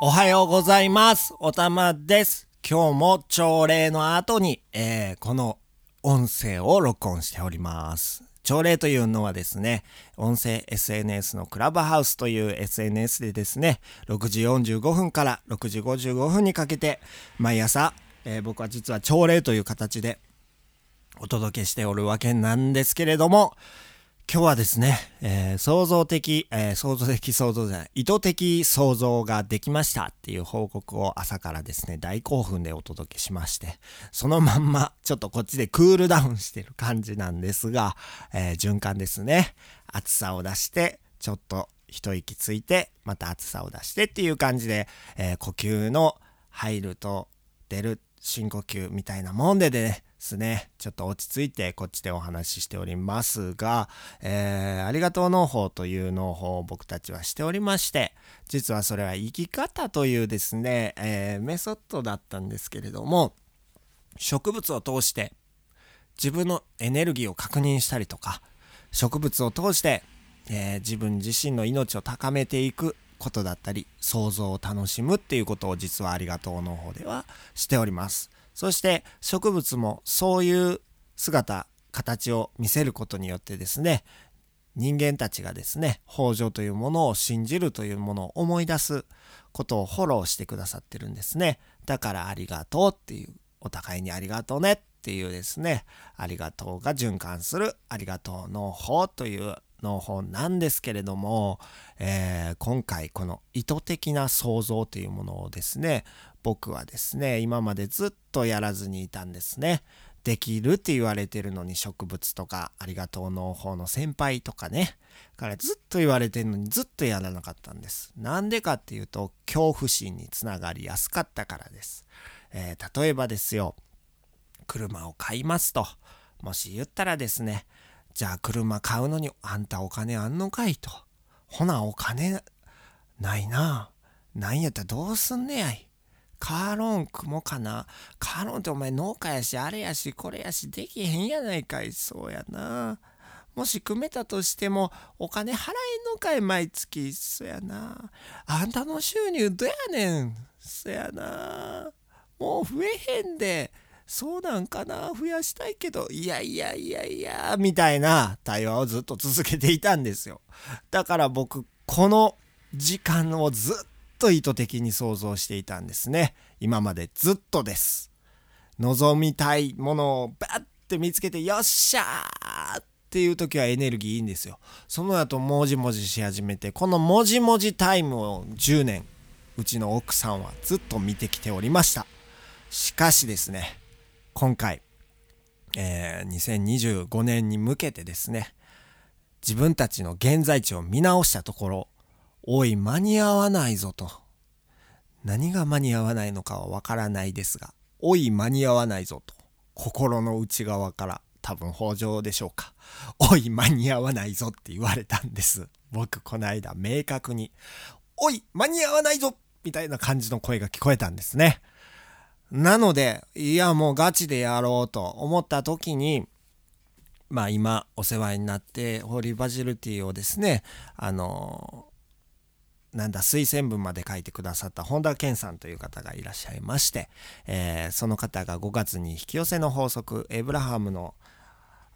おはようございます。おたまです。今日も朝礼の後に、えーこの音声を録音しております。朝礼というのはですね、音声 SNS のクラブハウスという SNS でですね、6時45分から6時55分にかけて、毎朝、えー僕は実は朝礼という形でお届けしておるわけなんですけれども、今日はですね、えー創造的、えー創造的創造じゃない、意図的創造ができましたっていう報告を朝からですね、大興奮でお届けしまして、そのまんま、ちょっとこっちでクールダウンしてる感じなんですが、えー循環ですね。暑さを出して、ちょっと一息ついて、また暑さを出してっていう感じで、え呼吸の入ると出る深呼吸みたいなもんででねすね、ちょっと落ち着いてこっちでお話ししておりますが、えーありがとう農法という農法を僕たちはしておりまして、実はそれは生き方というですね、えーメソッドだったんですけれども、植物を通して自分のエネルギーを確認したりとか、植物を通して、えー自分自身の命を高めていくことだったり、想像を楽しむっていうことを実はありがとうの方ではしております。そして植物もそういう姿、形を見せることによってですね、人間たちがですね、豊穣というものを信じるというものを思い出すことをフォローしてくださってるんですね。だからありがとうっていう、お互いにありがとうねっていうですね、ありがとうが循環するありがとう農法という農法なんですけれども、えー今回この意図的な創造というものをですね、僕はですね、今までずっとやらずにいたんですね。できるって言われてるのに植物とかありがとう農法の先輩とかねからずっと言われてるのにずっとやらなかったんですなんでかっていうと恐怖心につながりやすかったからです、えー例えばですよ車を買いますともし言ったらですねじゃあ車買うのにあんたお金あんのかいと。ほなお金ないな。なんやったらどうすんねやい。カーロン組もかな。カーロンってお前農家やしあれやしこれやしできへんやないかい。そうやな。もし組めたとしてもお金払えんのかい毎月。そやな。あんたの収入どやねん。そやな。もう増えへんで。そうなんかな増やしたいけどいやいやいやいやみたいな対話をずっと続けていたんですよ。だから僕この時間をずっと意図的に想像していたんですね。今までずっとです。望みたいものをバッて見つけてよっしゃーっていう時はエネルギーいいんですよ。その後もじもじし始めてこのもじもじタイムを10年うちの奥さんはずっと見てきておりました。しかしですね今回、えー2025年に向けてですね自分たちの現在地を見直したところおい間に合わないぞと。何が間に合わないのかはわからないですがおい間に合わないぞと。心の内側から多分北条でしょうか。おい間に合わないぞって言われたんです。僕この間明確におい間に合わないぞみたいな感じの声が聞こえたんですね。なのでいやもうガチでやろうと思った時にまあ今お世話になってホーリーバジルティーをですねあのなんだ推薦文まで書いてくださった本田健さんという方がいらっしゃいまして、えーその方が5月に引き寄せの法則エブラハムの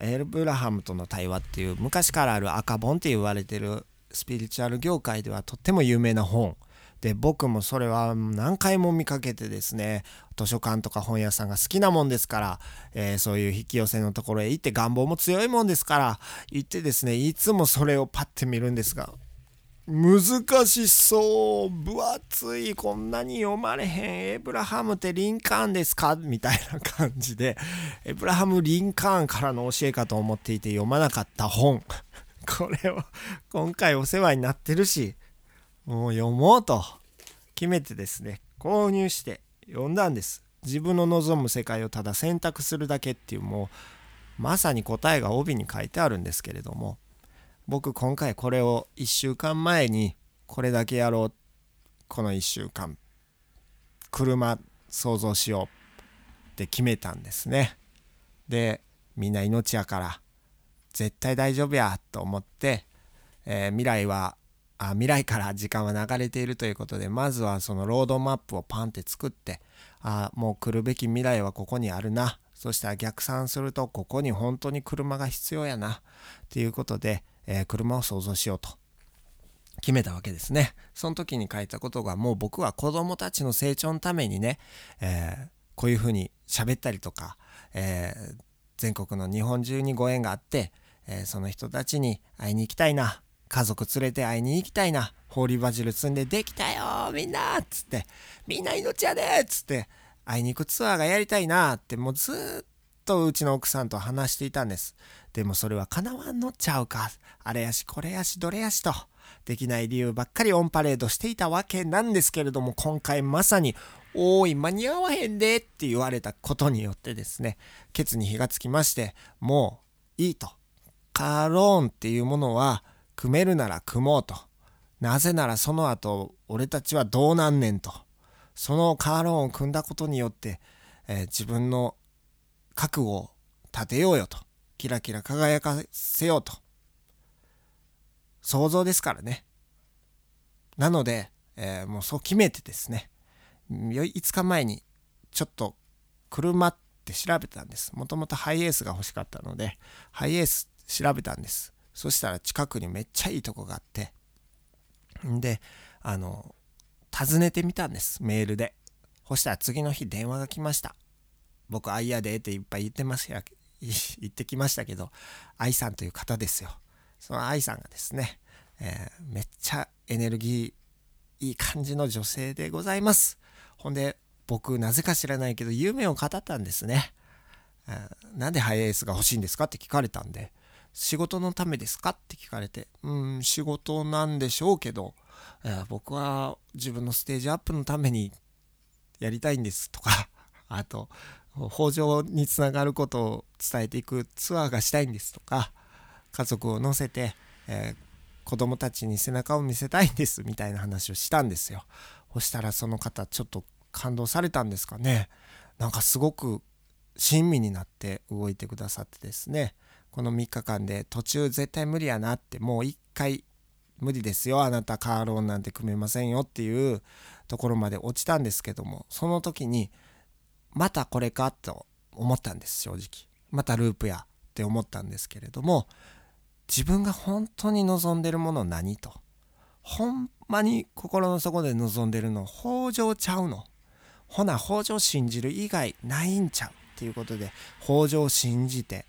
エブラハムとの対話っていう昔からある赤本って言われてるスピリチュアル業界ではとっても有名な本で僕もそれは何回も見かけてですね図書館とか本屋さんが好きなもんですから、えーそういう引き寄せのところへ行って願望も強いもんですから行ってですねいつもそれをパッて見るんですが難しそう分厚いこんなに読まれへんエブラハムってリンカーンですか？みたいな感じでエブラハム・リンカーンからの教えかと思っていて読まなかった本。これを今回お世話になってるしもう読もうと。決めてですね購入して読んだんです。自分の望む世界をただ選択するだけっていうもうまさに答えが帯に書いてあるんですけれども僕今回これを1週間前にこれだけやろう。この1週間車想像しようって決めたんですね。でみんな命やから絶対大丈夫やと思って、えー未来はあ未来から時間は流れているということでまずはそのロードマップをパンって作ってあもう来るべき未来はここにあるな。そしたら逆算するとここに本当に車が必要やな。っていうことで、えー、車を想像しようと。決めたわけですね。その時に書いたことがもう僕は子供たちの成長のためにね、えー、こういうふうに喋ったりとか、えー、全国の日本中にご縁があって、え、その人たちに会いに行きたいな。家族連れて会いに行きたいな。ホーリーバジル積んでできたよみんな。っつって。みんな命やで。っつって。会いに行くツアーがやりたいなってもうずっとうちの奥さんと話していたんです。でもそれは叶わんのちゃうか。あれやしこれやしどれやしと。できない理由ばっかりオンパレードしていたわけなんですけれども今回まさに「おい間に合わへんで」って言われたことによってですねケツに火がつきましてもういいと。カローンっていうものは組めるなら組もうとなぜならその後俺たちはどうなんねんとそのカーローンを組んだことによって、えー、自分の覚悟を立てようよとキラキラ輝かせようと想像ですからね。なので、えー、もうそう決めてですね、5日前にちょっと車って調べたんです。もともとハイエースが欲しかったので、ハイエース調べたんです。そしたら近くにめっちゃいいとこがあって、んで、あの、訪ねてみたんです、メールで。そしたら次の日電話が来ました。僕、あいやでっていっぱい言ってますや、言ってきましたけど、愛さんという方ですよ。その愛さんがですね、えー、めっちゃエネルギーいい感じの女性でございます。ほんで、僕、なぜか知らないけど、夢を語ったんですね。えー、なんでハイエースが欲しいんですかって聞かれたんで、仕事のためですか？って聞かれて、うん、仕事なんでしょうけど、えー、僕は自分のステージアップのためにやりたいんですとか、あと、北条につながることを伝えていくツアーがしたいんですとか、家族を乗せて、えー、子供たちに背中を見せたいんですみたいな話をしたんですよ。そしたらその方ちょっと感動されたんですかね。なんかすごく親身になって動いてくださってですね。この3日間で途中絶対無理やなってもう一回無理ですよあなたカーローンなんて組めませんよっていうところまで落ちたんですけどもその時にまたこれかと思ったんです正直。またループやって思ったんですけれども自分が本当に望んでるもの何と。ほんまに心の底で望んでるの北条ちゃうの。ほな北条信じる以外ないんちゃうっていうことで北条信じて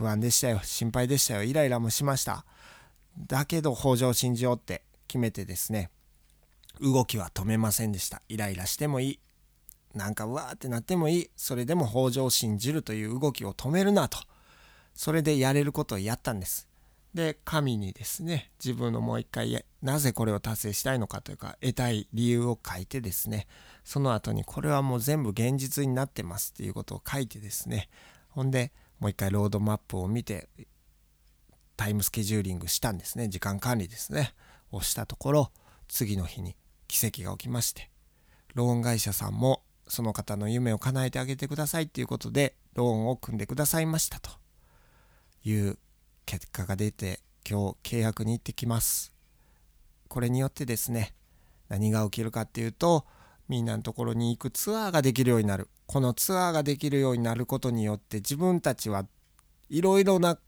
不安でしたよ心配でしたよイライラもしました。だけど北条を信じようって決めてですね動きは止めませんでした。イライラしてもいい。なんかうわーってなってもいい。それでも北条を信じるという動きを止めるなと。それでやれることをやったんです。で神にですね自分のもう一回なぜこれを達成したいのかというか得たい理由を書いてですねその後にこれはもう全部現実になってますっていうことを書いてですねほんでもう一回ロードマップを見てタイムスケジューリングしたんですね。時間管理ですね。をしたところ次の日に奇跡が起きましてローン会社さんもその方の夢を叶えてあげてくださいっていうことでローンを組んでくださいましたと。いう結果が出て今日契約に行ってきます。これによってですね何が起きるかっていうとみんなのところに行くツアーができるようになる。このツアーができるようになることによって自分たちはいろいろな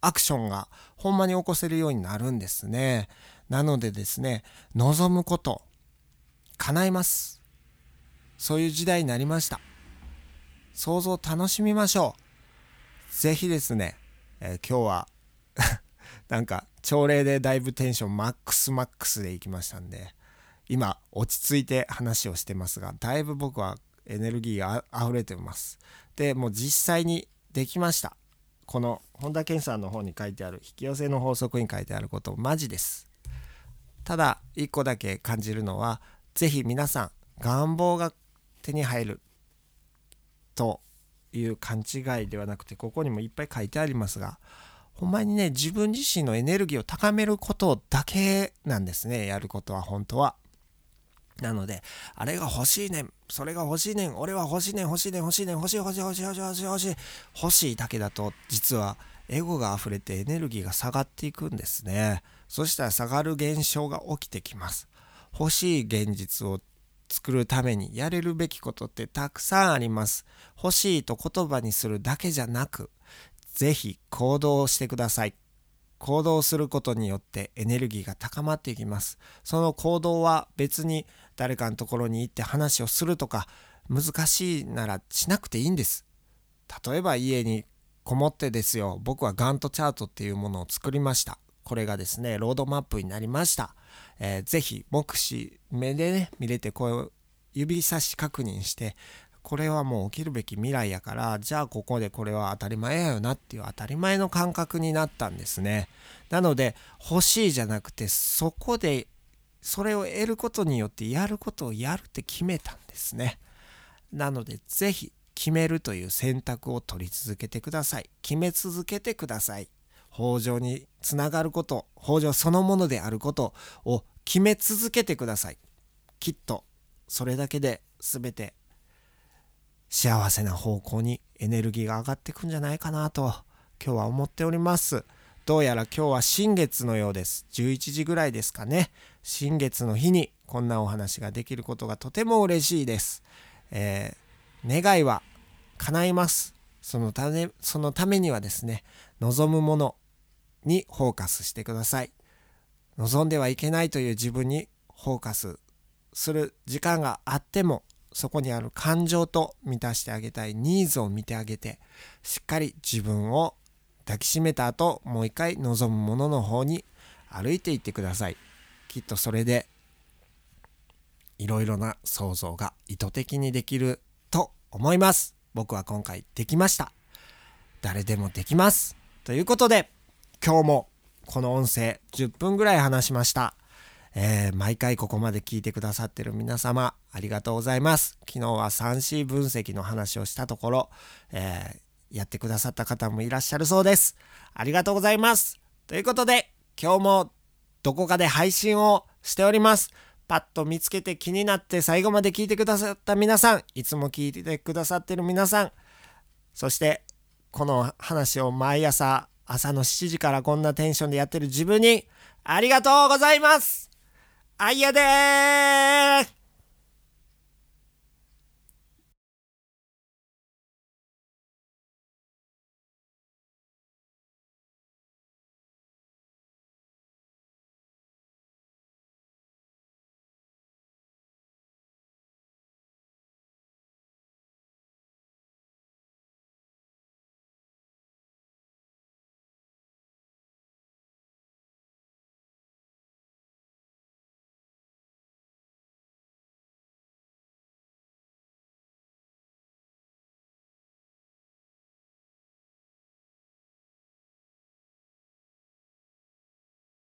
アクションがほんまに起こせるようになるんですね。なのでですね望むこと叶います。そういう時代になりました。想像楽しみましょう。是非ですね、えー、今日は なんか朝礼でだいぶテンションマックスマックスでいきましたんで今落ち着いて話をしてますがだいぶ僕はエネルギーが溢れてます。でもう実際にできました。この本田健さんの方に書いてある引き寄せの法則に書いてあることマジです。ただ一個だけ感じるのは是非皆さん願望が手に入るという勘違いではなくてここにもいっぱい書いてありますがほんまにね、自分自身のエネルギーを高めることだけなんですね、やることは本当は。なので、あれが欲しいねん、それが欲しいねん、俺は欲しいねん、欲しいねん、欲しいねん、欲しい欲しい欲しい欲しい欲しい欲しい。欲しいだけだと、実はエゴが溢れてエネルギーが下がっていくんですね。そしたら下がる現象が起きてきます。欲しい現実を作るためにやれるべきことってたくさんあります。欲しいと言葉にするだけじゃなく是非行動してください。行動することによってエネルギーが高まっていきます。その行動は別に誰かのところに行って話をするとか難しいならしなくていいんです。例えば家にこもってですよ僕はガントチャートっていうものを作りました。これがですねロードマップになりました、えー、ぜひ目視目でね見れてこう指差し確認してこれはもう起きるべき未来やからじゃあここでこれは当たり前やよなっていう当たり前の感覚になったんですね。なので欲しいじゃなくてそこでそれを得ることによってやることをやるって決めたんですね。なので是非決めるという選択を取り続けてください。決め続けてください。北条につながること北条そのものであることを決め続けてください。きっとそれだけで全て幸せな方向にエネルギーが上がっていくんじゃないかなと今日は思っております。どうやら今日は新月のようです。11時ぐらいですかね。新月の日にこんなお話ができることがとても嬉しいです、えー、願いは叶います。そのためそのためにはですね望むものにフォーカスしてください。望んではいけないという自分にフォーカスする時間があってもそこにある感情と満たしてあげたいニーズを見てあげてしっかり自分を抱きしめた後もう一回望むものの方に歩いていってください。きっとそれでいろいろな想像が意図的にできると思います。僕は今回できました。誰でもできます。ということで今日もこの音声10分ぐらい話しました。えー、毎回ここまで聞いてくださってる皆様ありがとうございます。昨日は 3C 分析の話をしたところ、えー、やってくださった方もいらっしゃるそうです。ありがとうございます。ということで今日もどこかで配信をしております。パッと見つけて気になって最後まで聞いてくださった皆さんいつも聞いてくださってる皆さんそしてこの話を毎朝朝の7時からこんなテンションでやってる自分にありがとうございます。あいやでー